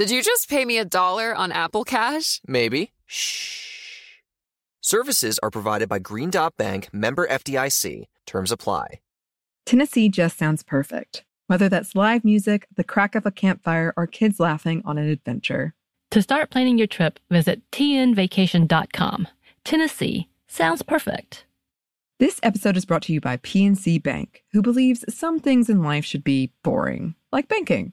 Did you just pay me a dollar on Apple Cash? Maybe. Shh. Services are provided by Green Dot Bank, member FDIC. Terms apply. Tennessee just sounds perfect. Whether that's live music, the crack of a campfire, or kids laughing on an adventure. To start planning your trip, visit tnvacation.com. Tennessee sounds perfect. This episode is brought to you by PNC Bank, who believes some things in life should be boring, like banking.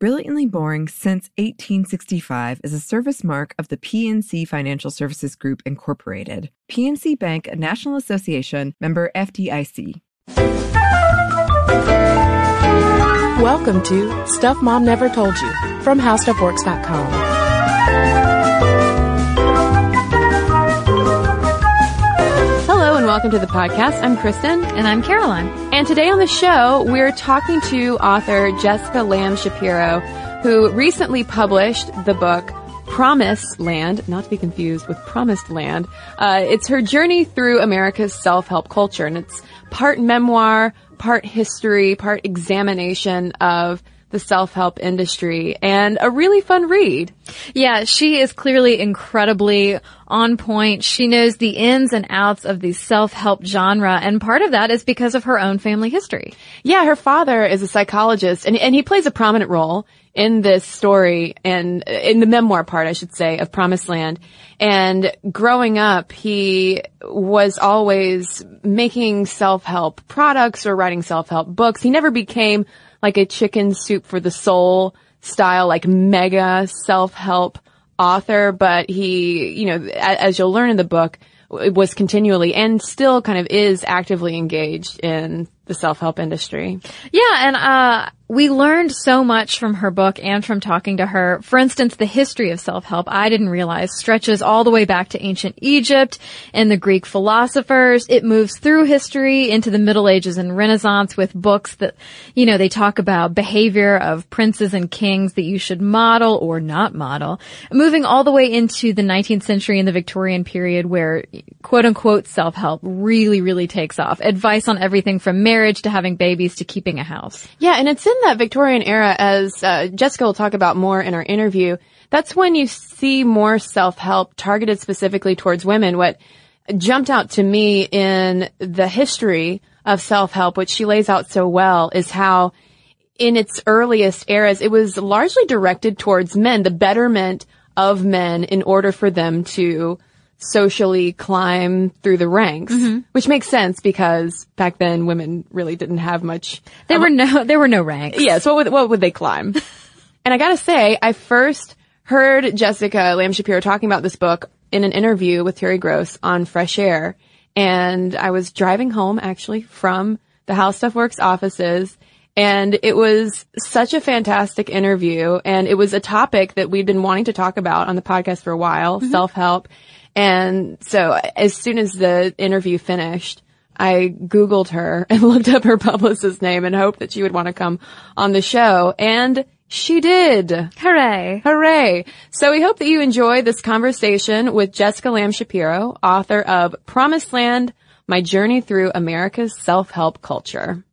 Brilliantly Boring Since 1865 is a service mark of the PNC Financial Services Group, Incorporated. PNC Bank, a National Association member FDIC. Welcome to Stuff Mom Never Told You from HowStuffWorks.com. welcome to the podcast. I'm Kristen. And I'm Caroline. And today on the show, we're talking to author Jessica Lamb Shapiro, who recently published the book Promise Land, not to be confused with Promised Land. Uh, it's her journey through America's self-help culture, and it's part memoir, part history, part examination of the self-help industry, and a really fun read. Yeah, she is clearly incredibly on point. She knows the ins and outs of the self-help genre, and part of that is because of her own family history. Yeah, her father is a psychologist, and, and he plays a prominent role in this story and in the memoir part, I should say, of Promise Land. And growing up, he was always making self-help products or writing self-help books. He never became like a chicken soup for the soul style, like mega self-help author, but he, you know, as you'll learn in the book, was continually and still kind of is actively engaged in the self-help industry. Yeah, and uh we learned so much from her book and from talking to her. For instance, the history of self-help, I didn't realize stretches all the way back to ancient Egypt and the Greek philosophers. It moves through history into the Middle Ages and Renaissance with books that, you know, they talk about behavior of princes and kings that you should model or not model. Moving all the way into the 19th century and the Victorian period where quote unquote self-help really, really takes off. Advice on everything from marriage to having babies to keeping a house. Yeah, and it's in that Victorian era, as uh, Jessica will talk about more in our interview, that's when you see more self-help targeted specifically towards women. What jumped out to me in the history of self-help, which she lays out so well, is how in its earliest eras, it was largely directed towards men, the betterment of men in order for them to socially climb through the ranks, Mm-hmm. which makes sense because back then women really didn't have much. There were no, there were no ranks. Yes, what would what would they climb? and I gotta say, I first heard Jessica Lamb Shapiro talking about this book in an interview with Terry Gross on Fresh Air, and I was driving home actually from the How Stuff Works offices. And it was such a fantastic interview. And it was a topic that we'd been wanting to talk about on the podcast for a while, self-help. And so as soon as the interview finished, I Googled her and looked up her publicist's name and hoped that she would want to come on the show. And she did. Hooray. Hooray. So we hope that you enjoy this conversation with Jessica Lamb Shapiro, author of Promise Land, My Journey Through America's Self-Help Culture.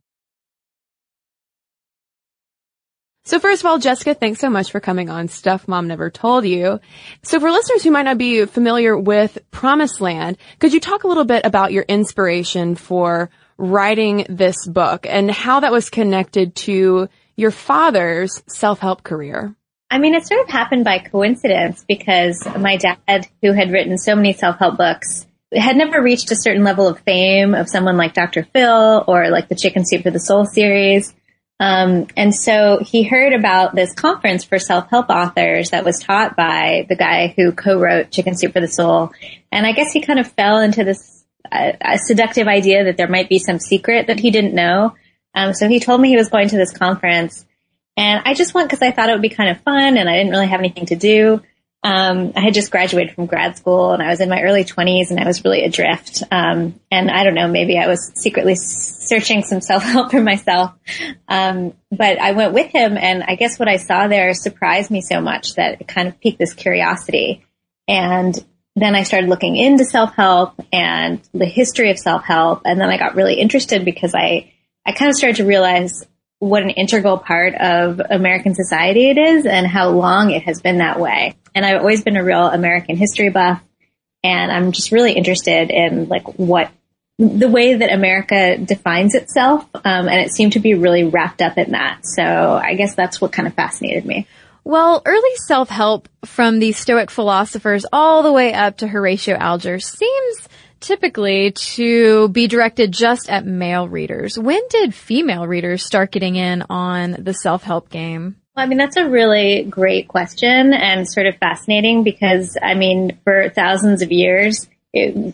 So first of all, Jessica, thanks so much for coming on Stuff Mom Never Told You. So for listeners who might not be familiar with Promise Land, could you talk a little bit about your inspiration for writing this book and how that was connected to your father's self-help career? I mean, it sort of happened by coincidence because my dad, who had written so many self-help books, had never reached a certain level of fame of someone like Dr. Phil or like the Chicken Soup for the Soul series. Um, and so he heard about this conference for self-help authors that was taught by the guy who co-wrote Chicken Soup for the Soul. And I guess he kind of fell into this uh, seductive idea that there might be some secret that he didn't know. Um, so he told me he was going to this conference and I just went because I thought it would be kind of fun and I didn't really have anything to do. Um, I had just graduated from grad school and I was in my early 20s and I was really adrift. Um, and I don't know, maybe I was secretly searching some self help for myself. Um, but I went with him and I guess what I saw there surprised me so much that it kind of piqued this curiosity. And then I started looking into self help and the history of self help. And then I got really interested because I, I kind of started to realize what an integral part of American society it is and how long it has been that way. And I've always been a real American history buff and I'm just really interested in like what the way that America defines itself. Um, and it seemed to be really wrapped up in that. So I guess that's what kind of fascinated me. Well, early self-help from the Stoic philosophers all the way up to Horatio Alger seems typically to be directed just at male readers. When did female readers start getting in on the self-help game? I mean, that's a really great question and sort of fascinating because, I mean, for thousands of years,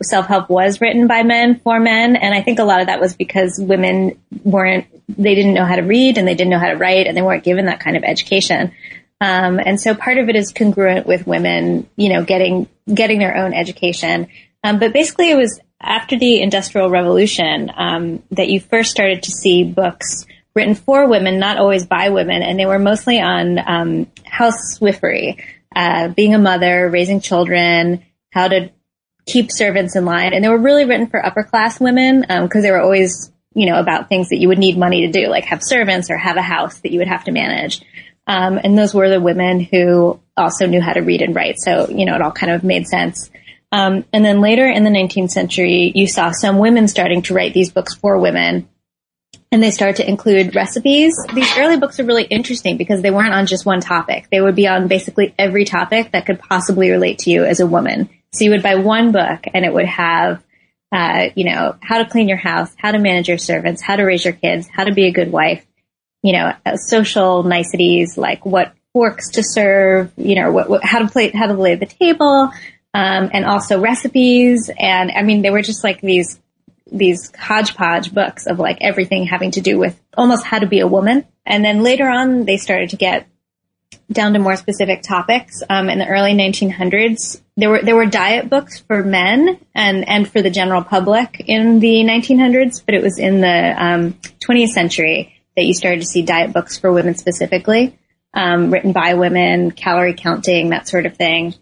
self-help was written by men for men. And I think a lot of that was because women weren't, they didn't know how to read and they didn't know how to write and they weren't given that kind of education. Um, and so part of it is congruent with women, you know, getting, getting their own education. Um, but basically, it was after the Industrial Revolution um, that you first started to see books written for women, not always by women, and they were mostly on um, housewifery, uh, being a mother, raising children, how to keep servants in line, and they were really written for upper class women because um, they were always, you know, about things that you would need money to do, like have servants or have a house that you would have to manage. Um, and those were the women who also knew how to read and write, so you know, it all kind of made sense. Um, and then later in the 19th century, you saw some women starting to write these books for women. And they started to include recipes. These early books are really interesting because they weren't on just one topic. They would be on basically every topic that could possibly relate to you as a woman. So you would buy one book and it would have, uh, you know, how to clean your house, how to manage your servants, how to raise your kids, how to be a good wife, you know, uh, social niceties like what forks to serve, you know, what, what, how to play, how to lay the table, um, and also recipes. And I mean, they were just like these these hodgepodge books of like everything having to do with almost how to be a woman. And then later on, they started to get down to more specific topics. Um, in the early 1900s, there were there were diet books for men and and for the general public in the 1900s, but it was in the um, 20th century that you started to see diet books for women specifically, um, written by women, calorie counting, that sort of thing.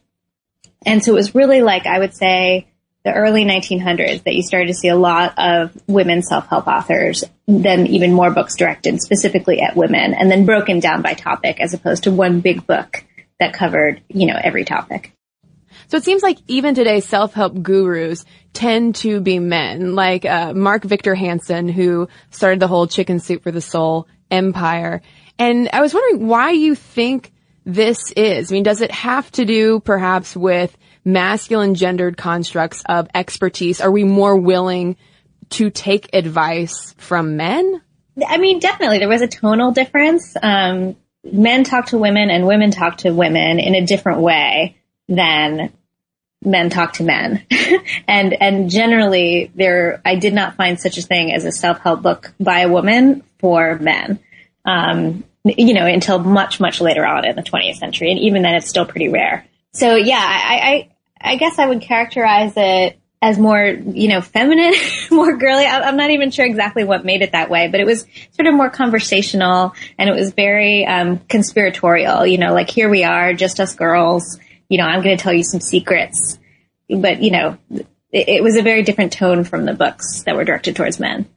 And so it was really like, I would say, the early 1900s that you started to see a lot of women self-help authors, then even more books directed specifically at women and then broken down by topic as opposed to one big book that covered, you know, every topic. So it seems like even today, self-help gurus tend to be men, like uh, Mark Victor Hansen, who started the whole Chicken Soup for the Soul empire. And I was wondering why you think this is? I mean, does it have to do perhaps with masculine gendered constructs of expertise? Are we more willing to take advice from men? I mean, definitely. There was a tonal difference. Um, men talk to women and women talk to women in a different way than men talk to men. and, and generally there, I did not find such a thing as a self-help book by a woman for men. Um, you know, until much, much later on in the 20th century. And even then it's still pretty rare. So yeah, I, I, I guess I would characterize it as more, you know, feminine, more girly. I, am not even sure exactly what made it that way, but it was sort of more conversational and it was very, um, conspiratorial, you know, like here we are, just us girls, you know, I'm going to tell you some secrets. But, you know, it, it was a very different tone from the books that were directed towards men.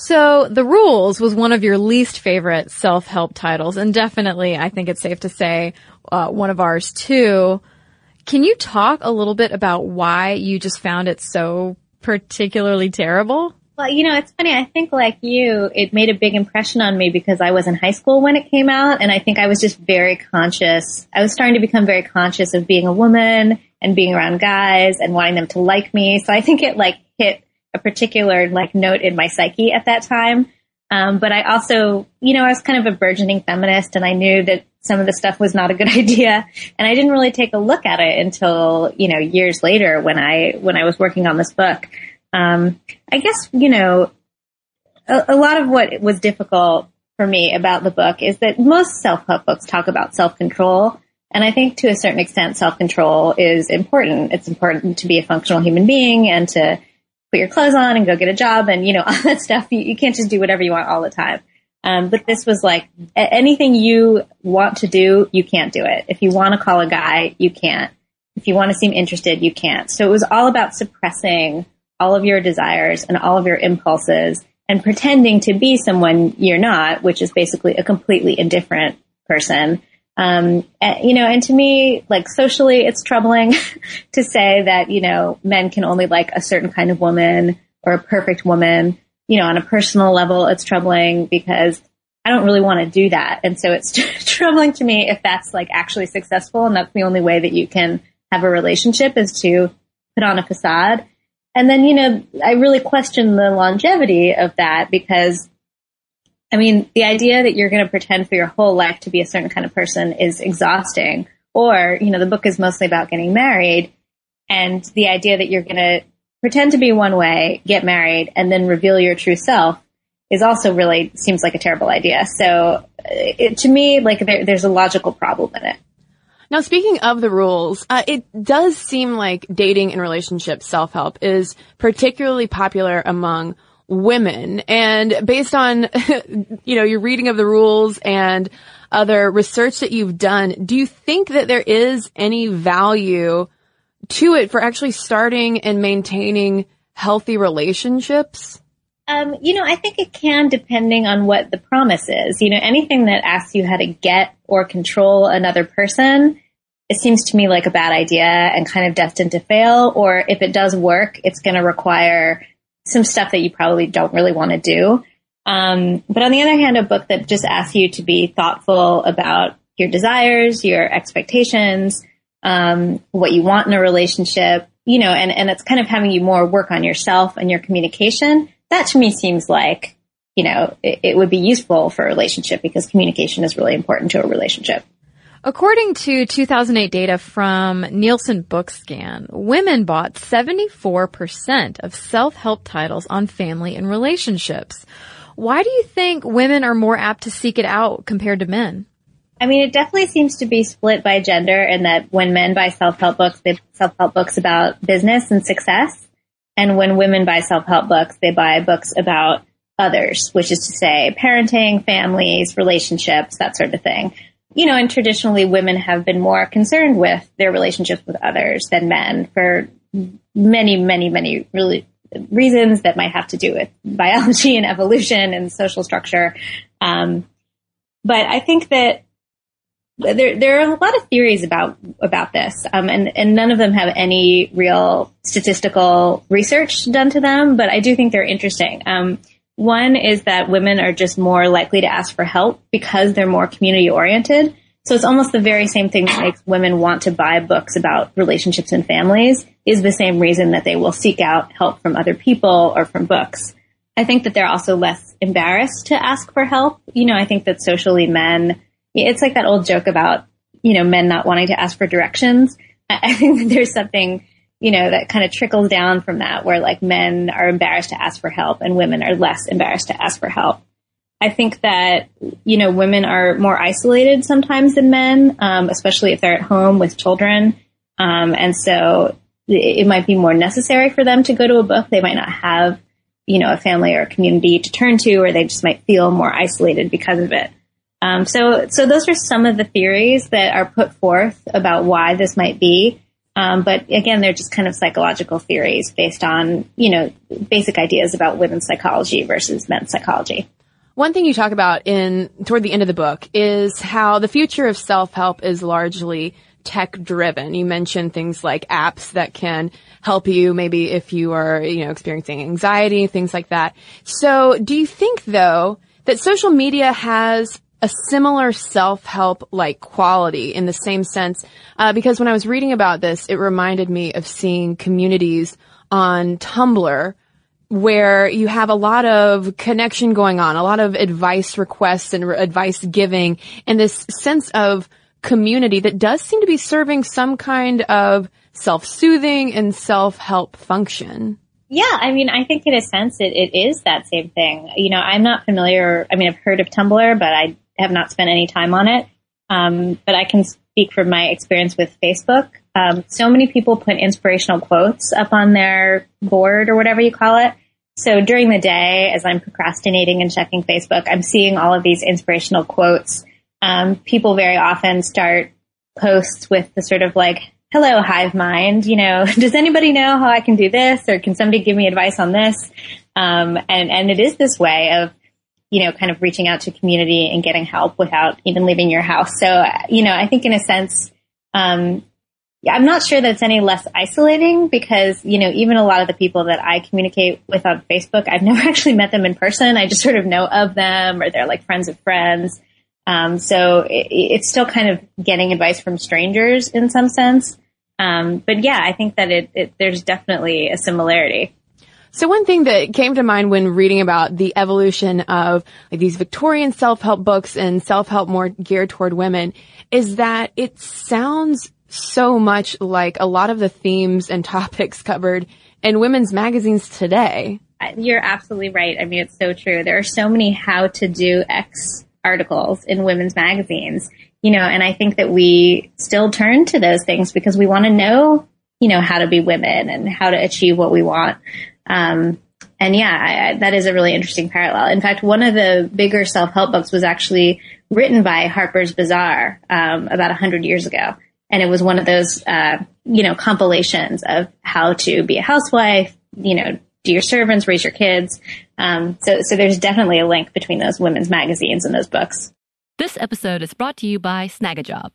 So The Rules was one of your least favorite self-help titles and definitely, I think it's safe to say, uh, one of ours too. Can you talk a little bit about why you just found it so particularly terrible? Well, you know, it's funny. I think like you, it made a big impression on me because I was in high school when it came out and I think I was just very conscious. I was starting to become very conscious of being a woman and being around guys and wanting them to like me. So I think it like hit a particular like note in my psyche at that time. Um, but I also, you know, I was kind of a burgeoning feminist and I knew that some of the stuff was not a good idea. And I didn't really take a look at it until, you know, years later when I, when I was working on this book. Um, I guess, you know, a, a lot of what was difficult for me about the book is that most self-help books talk about self-control. And I think to a certain extent, self-control is important. It's important to be a functional human being and to put your clothes on and go get a job and, you know, all that stuff. You, you can't just do whatever you want all the time. Um, but this was like anything you want to do, you can't do it. If you want to call a guy, you can't. If you want to seem interested, you can't. So it was all about suppressing all of your desires and all of your impulses and pretending to be someone you're not, which is basically a completely indifferent person. Um, and, you know, and to me, like socially, it's troubling to say that, you know, men can only like a certain kind of woman or a perfect woman. You know, on a personal level, it's troubling because I don't really want to do that. And so it's troubling to me if that's like actually successful and that's the only way that you can have a relationship is to put on a facade. And then, you know, I really question the longevity of that because I mean, the idea that you're going to pretend for your whole life to be a certain kind of person is exhausting. Or, you know, the book is mostly about getting married and the idea that you're going to pretend to be one way, get married, and then reveal your true self is also really seems like a terrible idea. So it, to me, like there, there's a logical problem in it. Now, speaking of the rules, uh, it does seem like dating and relationship self-help is particularly popular among women. And based on, you know, your reading of the rules and other research that you've done, do you think that there is any value to it for actually starting and maintaining healthy relationships? Um, you know, I think it can depending on what the promise is. You know, anything that asks you how to get or control another person, it seems to me like a bad idea and kind of destined to fail. Or if it does work, it's going to require some stuff that you probably don't really want to do. Um, but on the other hand, a book that just asks you to be thoughtful about your desires, your expectations, um, what you want in a relationship, you know, and, and it's kind of having you more work on yourself and your communication that to me seems like, you know, it, it would be useful for a relationship because communication is really important to a relationship. According to 2008 data from Nielsen Bookscan, women bought 74% of self-help titles on family and relationships. Why do you think women are more apt to seek it out compared to men? I mean, it definitely seems to be split by gender in that when men buy self-help books, they buy self-help books about business and success. And when women buy self-help books, they buy books about others, which is to say parenting, families, relationships, that sort of thing. You know, and traditionally women have been more concerned with their relationships with others than men for many, many, many really reasons that might have to do with biology and evolution and social structure. Um, but I think that there there are a lot of theories about about this, um, and and none of them have any real statistical research done to them. But I do think they're interesting. Um, one is that women are just more likely to ask for help because they're more community oriented. So it's almost the very same thing that makes women want to buy books about relationships and families is the same reason that they will seek out help from other people or from books. I think that they're also less embarrassed to ask for help. You know, I think that socially men it's like that old joke about, you know, men not wanting to ask for directions. I think that there's something, you know, that kind of trickles down from that where like men are embarrassed to ask for help and women are less embarrassed to ask for help. I think that, you know, women are more isolated sometimes than men, um, especially if they're at home with children. Um, and so it, might be more necessary for them to go to a book. They might not have, you know, a family or a community to turn to, or they just might feel more isolated because of it. Um, so, so those are some of the theories that are put forth about why this might be. Um, but again, they're just kind of psychological theories based on, you know, basic ideas about women's psychology versus men's psychology. One thing you talk about in toward the end of the book is how the future of self-help is largely tech driven. You mentioned things like apps that can help you maybe if you are, you know, experiencing anxiety, things like that. So do you think though that social media has a similar self-help like quality in the same sense uh, because when I was reading about this, it reminded me of seeing communities on Tumblr where you have a lot of connection going on, a lot of advice requests and re- advice giving, and this sense of community that does seem to be serving some kind of self-soothing and self-help function. Yeah, I mean, I think in a sense it, it is that same thing. You know, I'm not familiar, I mean, I've heard of Tumblr, but I have not spent any time on it. Um, but I can speak from my experience with Facebook. Um, so many people put inspirational quotes up on their board or whatever you call it. So during the day, as I'm procrastinating and checking Facebook, I'm seeing all of these inspirational quotes. Um, people very often start posts with the sort of like, hello, hive mind, you know, does anybody know how I can do this or can somebody give me advice on this? Um, and, and it is this way of, you know, kind of reaching out to community and getting help without even leaving your house. So, you know, I think in a sense, um, yeah, I'm not sure that it's any less isolating because, you know, even a lot of the people that I communicate with on Facebook, I've never actually met them in person. I just sort of know of them or they're like friends of friends. Um, so it, it's still kind of getting advice from strangers in some sense. Um, but yeah, I think that it, it, there's definitely a similarity. So one thing that came to mind when reading about the evolution of like these Victorian self-help books and self-help more geared toward women is that it sounds so much like a lot of the themes and topics covered in women's magazines today. You're absolutely right. I mean, it's so true. There are so many how to do X articles in women's magazines, you know, and I think that we still turn to those things because we want to know, you know, how to be women and how to achieve what we want. Um, and yeah, I, that is a really interesting parallel. In fact, one of the bigger self-help books was actually written by Harper's Bazaar um, about a hundred years ago and it was one of those, uh, you know, compilations of how to be a housewife, you know, do your servants, raise your kids. Um, so, so there's definitely a link between those women's magazines and those books. This episode is brought to you by Snagajob.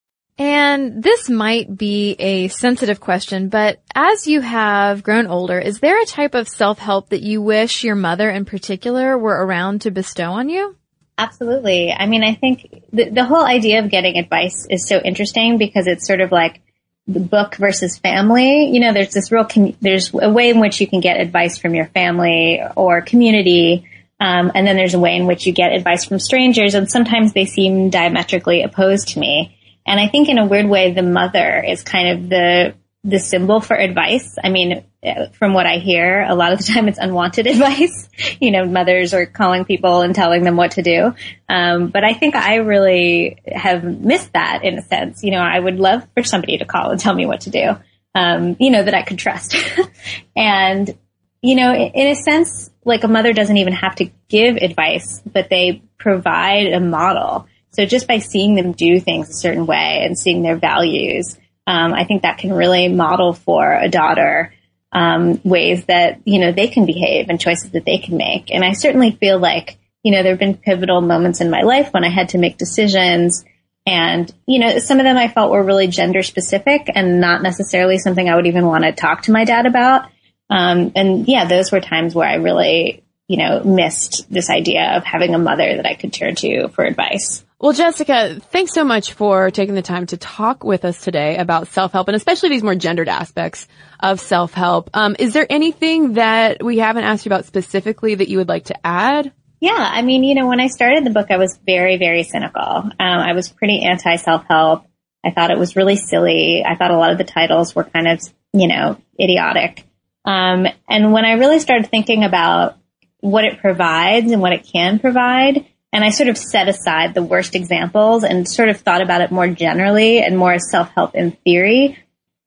And this might be a sensitive question, but as you have grown older, is there a type of self-help that you wish your mother in particular were around to bestow on you? Absolutely. I mean, I think the, the whole idea of getting advice is so interesting because it's sort of like the book versus family. You know, there's this real, com- there's a way in which you can get advice from your family or community. Um, and then there's a way in which you get advice from strangers and sometimes they seem diametrically opposed to me. And I think in a weird way, the mother is kind of the, the symbol for advice. I mean, from what I hear, a lot of the time it's unwanted advice. you know, mothers are calling people and telling them what to do. Um, but I think I really have missed that in a sense. You know, I would love for somebody to call and tell me what to do. um, you know, that I could trust. and, you know, in a sense, like a mother doesn't even have to give advice, but they provide a model. So just by seeing them do things a certain way and seeing their values, um, I think that can really model for a daughter um, ways that you know they can behave and choices that they can make. And I certainly feel like you know there have been pivotal moments in my life when I had to make decisions, and you know some of them I felt were really gender specific and not necessarily something I would even want to talk to my dad about. Um, and yeah, those were times where I really you know missed this idea of having a mother that I could turn to for advice. Well, Jessica, thanks so much for taking the time to talk with us today about self-help and especially these more gendered aspects of self-help. Um, is there anything that we haven't asked you about specifically that you would like to add? Yeah, I mean, you know, when I started the book, I was very, very cynical. Um, I was pretty anti self-help. I thought it was really silly. I thought a lot of the titles were kind of, you know, idiotic. Um, and when I really started thinking about what it provides and what it can provide, and I sort of set aside the worst examples and sort of thought about it more generally and more as self-help in theory.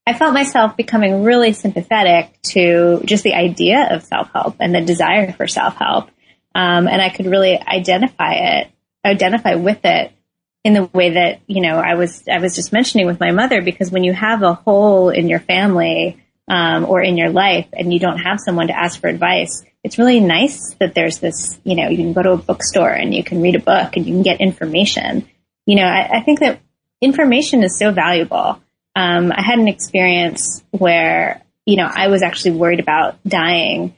I felt myself becoming really sympathetic to just the idea of self-help and the desire for self-help. Um, and I could really identify it, identify with it in the way that, you know, I was, I was just mentioning with my mother, because when you have a hole in your family, um, or in your life and you don't have someone to ask for advice, it's really nice that there's this, you know, you can go to a bookstore and you can read a book and you can get information. You know, I, I think that information is so valuable. Um, I had an experience where, you know, I was actually worried about dying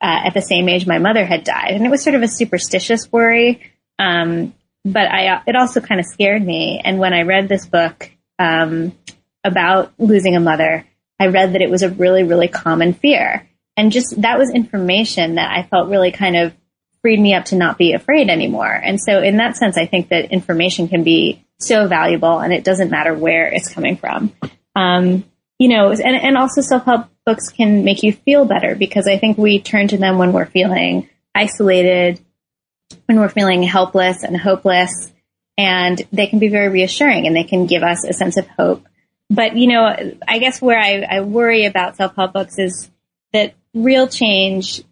uh, at the same age my mother had died, and it was sort of a superstitious worry. Um, but I, it also kind of scared me. And when I read this book um, about losing a mother, I read that it was a really, really common fear and just that was information that I felt really kind of freed me up to not be afraid anymore. And so in that sense, I think that information can be so valuable and it doesn't matter where it's coming from. Um, you know, and, and also self-help books can make you feel better because I think we turn to them when we're feeling isolated, when we're feeling helpless and hopeless, and they can be very reassuring and they can give us a sense of hope. But, you know, I guess where I, I worry about self-help books is that real change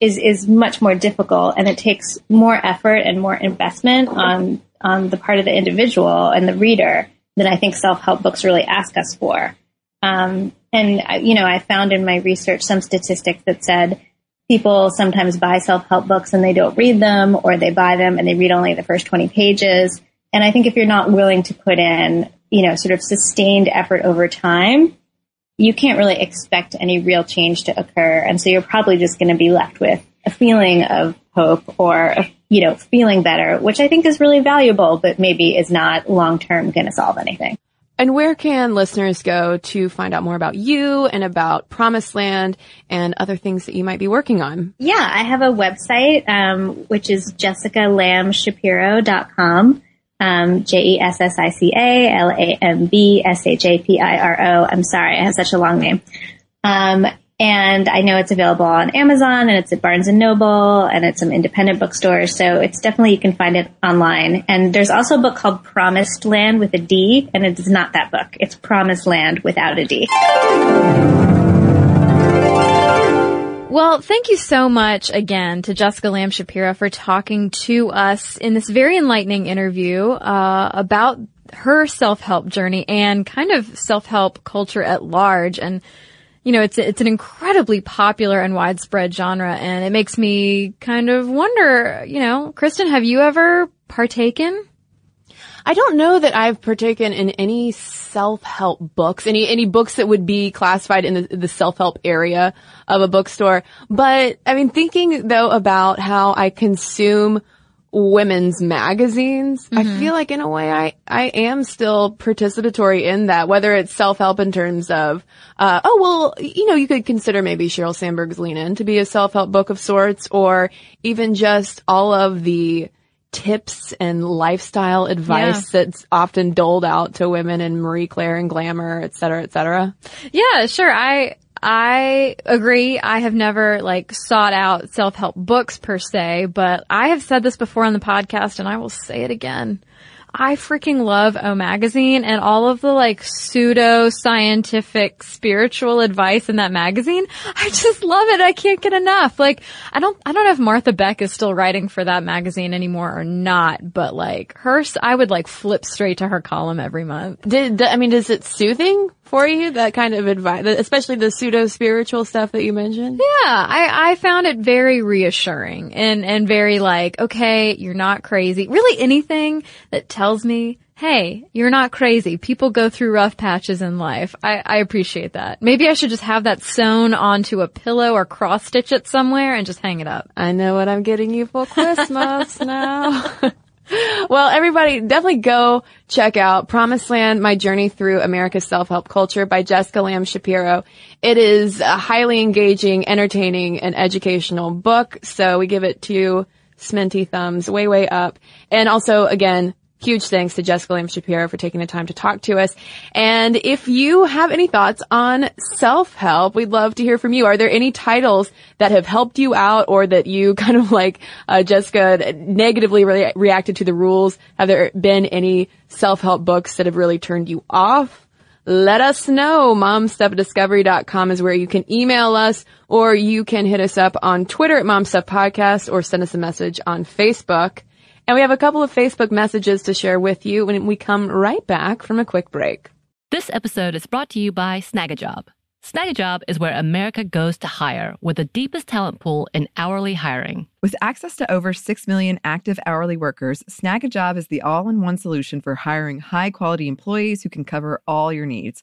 is is much more difficult and it takes more effort and more investment on on the part of the individual and the reader than I think self-help books really ask us for. Um, and you know, I found in my research some statistics that said people sometimes buy self-help books and they don't read them or they buy them and they read only the first 20 pages. And I think if you're not willing to put in, you know, sort of sustained effort over time, you can't really expect any real change to occur. And so you're probably just going to be left with a feeling of hope or, you know, feeling better, which I think is really valuable, but maybe is not long term going to solve anything. And where can listeners go to find out more about you and about Promise Land and other things that you might be working on? Yeah, I have a website, um, which is jessicalambshapiro.com um, J E S S I C A L A M B S H A P I R O. I'm sorry, I have such a long name. Um, and I know it's available on Amazon and it's at Barnes and Noble and at some independent bookstores. So it's definitely, you can find it online. And there's also a book called Promised Land with a D and it is not that book. It's Promise Land without a D. Well, thank you so much again to Jessica Lamb Shapiro for talking to us in this very enlightening interview uh, about her self-help journey and kind of self-help culture at large. And you know, it's it's an incredibly popular and widespread genre, and it makes me kind of wonder. You know, Kristen, have you ever partaken? I don't know that I've partaken in any self-help books, any, any books that would be classified in the, the self-help area of a bookstore. But I mean, thinking though about how I consume women's magazines, mm-hmm. I feel like in a way I, I am still participatory in that, whether it's self-help in terms of, uh, oh, well, you know, you could consider maybe Sheryl Sandberg's Lean In to be a self-help book of sorts, or even just all of the, tips and lifestyle advice yeah. that's often doled out to women in Marie Claire and Glamour, et cetera, et cetera? Yeah, sure. I, I agree. I have never like sought out self-help books per se, but I have said this before on the podcast and I will say it again. I freaking love O Magazine and all of the like pseudo scientific spiritual advice in that magazine. I just love it. I can't get enough. Like, I don't, I don't know if Martha Beck is still writing for that magazine anymore or not, but like her, I would like flip straight to her column every month. Did, I mean, is it soothing? For you, that kind of advice, especially the pseudo spiritual stuff that you mentioned? Yeah, I, I found it very reassuring and, and very like, okay, you're not crazy. Really anything that tells me, hey, you're not crazy. People go through rough patches in life. I, I appreciate that. Maybe I should just have that sewn onto a pillow or cross stitch it somewhere and just hang it up. I know what I'm getting you for Christmas now. well, everybody definitely go check out Promise Land, My Journey Through America's Self-Help Culture by Jessica Lamb Shapiro. It is a highly engaging, entertaining, and educational book. So we give it two sminty thumbs way, way up. And also, again, Huge thanks to Jessica Lamb Shapiro for taking the time to talk to us. And if you have any thoughts on self-help, we'd love to hear from you. Are there any titles that have helped you out or that you kind of like, uh, Jessica negatively re- reacted to the rules? Have there been any self-help books that have really turned you off? Let us know. Momstuffdiscovery.com is where you can email us or you can hit us up on Twitter at MomStuffPodcast or send us a message on Facebook. And we have a couple of Facebook messages to share with you when we come right back from a quick break. This episode is brought to you by Snagajob. Snagajob is where America goes to hire with the deepest talent pool in hourly hiring. With access to over 6 million active hourly workers, Snagajob is the all in one solution for hiring high quality employees who can cover all your needs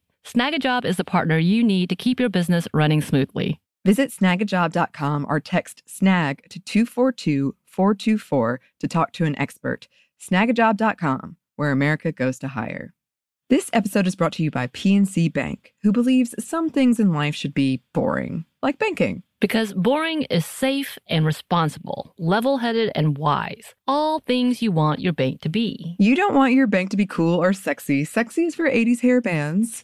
Snagajob is the partner you need to keep your business running smoothly. Visit snagajob.com or text snag to 242 424 to talk to an expert. Snagajob.com, where America goes to hire. This episode is brought to you by PNC Bank, who believes some things in life should be boring, like banking. Because boring is safe and responsible, level headed and wise. All things you want your bank to be. You don't want your bank to be cool or sexy. Sexy is for 80s hair bands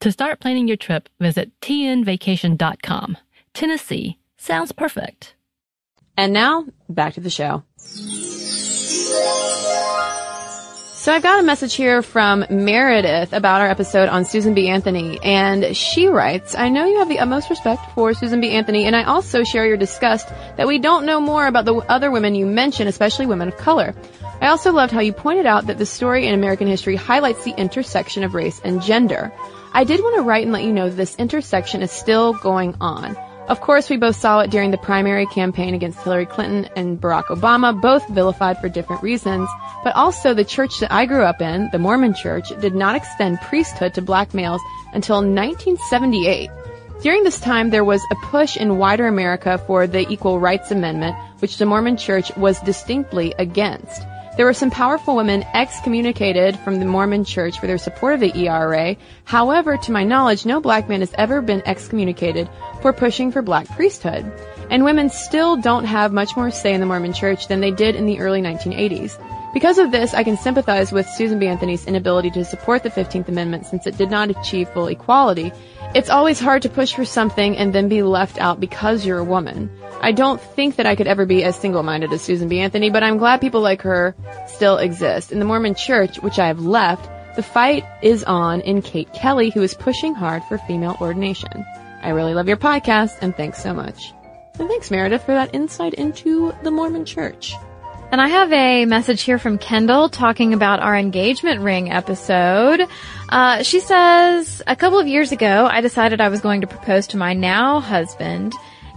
To start planning your trip, visit tnvacation.com. Tennessee sounds perfect. And now, back to the show. So I've got a message here from Meredith about our episode on Susan B. Anthony, and she writes, I know you have the utmost respect for Susan B. Anthony, and I also share your disgust that we don't know more about the other women you mention, especially women of color. I also loved how you pointed out that the story in American history highlights the intersection of race and gender. I did want to write and let you know this intersection is still going on. Of course, we both saw it during the primary campaign against Hillary Clinton and Barack Obama, both vilified for different reasons. But also, the church that I grew up in, the Mormon church, did not extend priesthood to black males until 1978. During this time, there was a push in wider America for the Equal Rights Amendment, which the Mormon church was distinctly against. There were some powerful women excommunicated from the Mormon Church for their support of the ERA. However, to my knowledge, no black man has ever been excommunicated for pushing for black priesthood. And women still don't have much more say in the Mormon Church than they did in the early 1980s. Because of this, I can sympathize with Susan B. Anthony's inability to support the 15th Amendment since it did not achieve full equality. It's always hard to push for something and then be left out because you're a woman. I don't think that I could ever be as single-minded as Susan B. Anthony, but I'm glad people like her still exist. In the Mormon church, which I have left, the fight is on in Kate Kelly, who is pushing hard for female ordination. I really love your podcast, and thanks so much. And thanks, Meredith, for that insight into the Mormon church. And I have a message here from Kendall talking about our engagement ring episode. Uh, she says, a couple of years ago, I decided I was going to propose to my now husband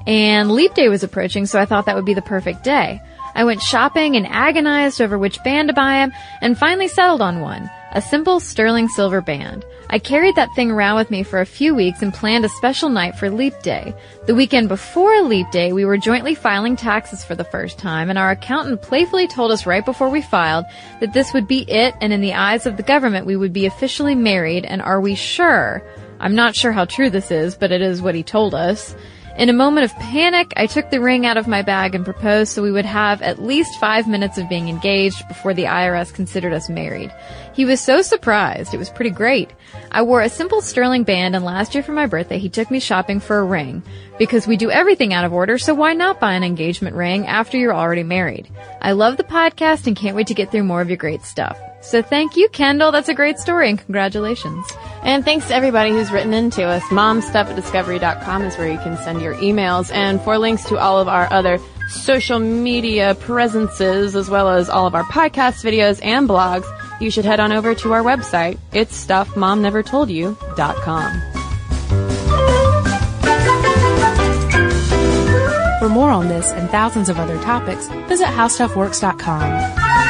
and leap day was approaching, so I thought that would be the perfect day. I went shopping and agonized over which band to buy him and finally settled on one. A simple sterling silver band. I carried that thing around with me for a few weeks and planned a special night for Leap Day. The weekend before Leap Day, we were jointly filing taxes for the first time, and our accountant playfully told us right before we filed that this would be it, and in the eyes of the government, we would be officially married, and are we sure? I'm not sure how true this is, but it is what he told us. In a moment of panic, I took the ring out of my bag and proposed so we would have at least five minutes of being engaged before the IRS considered us married. He was so surprised. It was pretty great. I wore a simple sterling band and last year for my birthday he took me shopping for a ring. Because we do everything out of order, so why not buy an engagement ring after you're already married? I love the podcast and can't wait to get through more of your great stuff. So thank you, Kendall. That's a great story and congratulations. And thanks to everybody who's written into us. Momstuff at discovery.com is where you can send your emails. And for links to all of our other social media presences, as well as all of our podcast videos and blogs, you should head on over to our website. It's stuffmomnevertoldyou.com. For more on this and thousands of other topics, visit howstuffworks.com.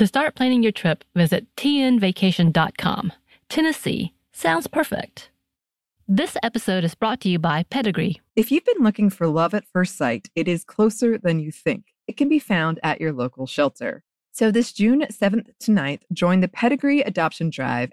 To start planning your trip, visit tnvacation.com. Tennessee sounds perfect. This episode is brought to you by Pedigree. If you've been looking for love at first sight, it is closer than you think. It can be found at your local shelter. So this June 7th to 9th, join the Pedigree Adoption Drive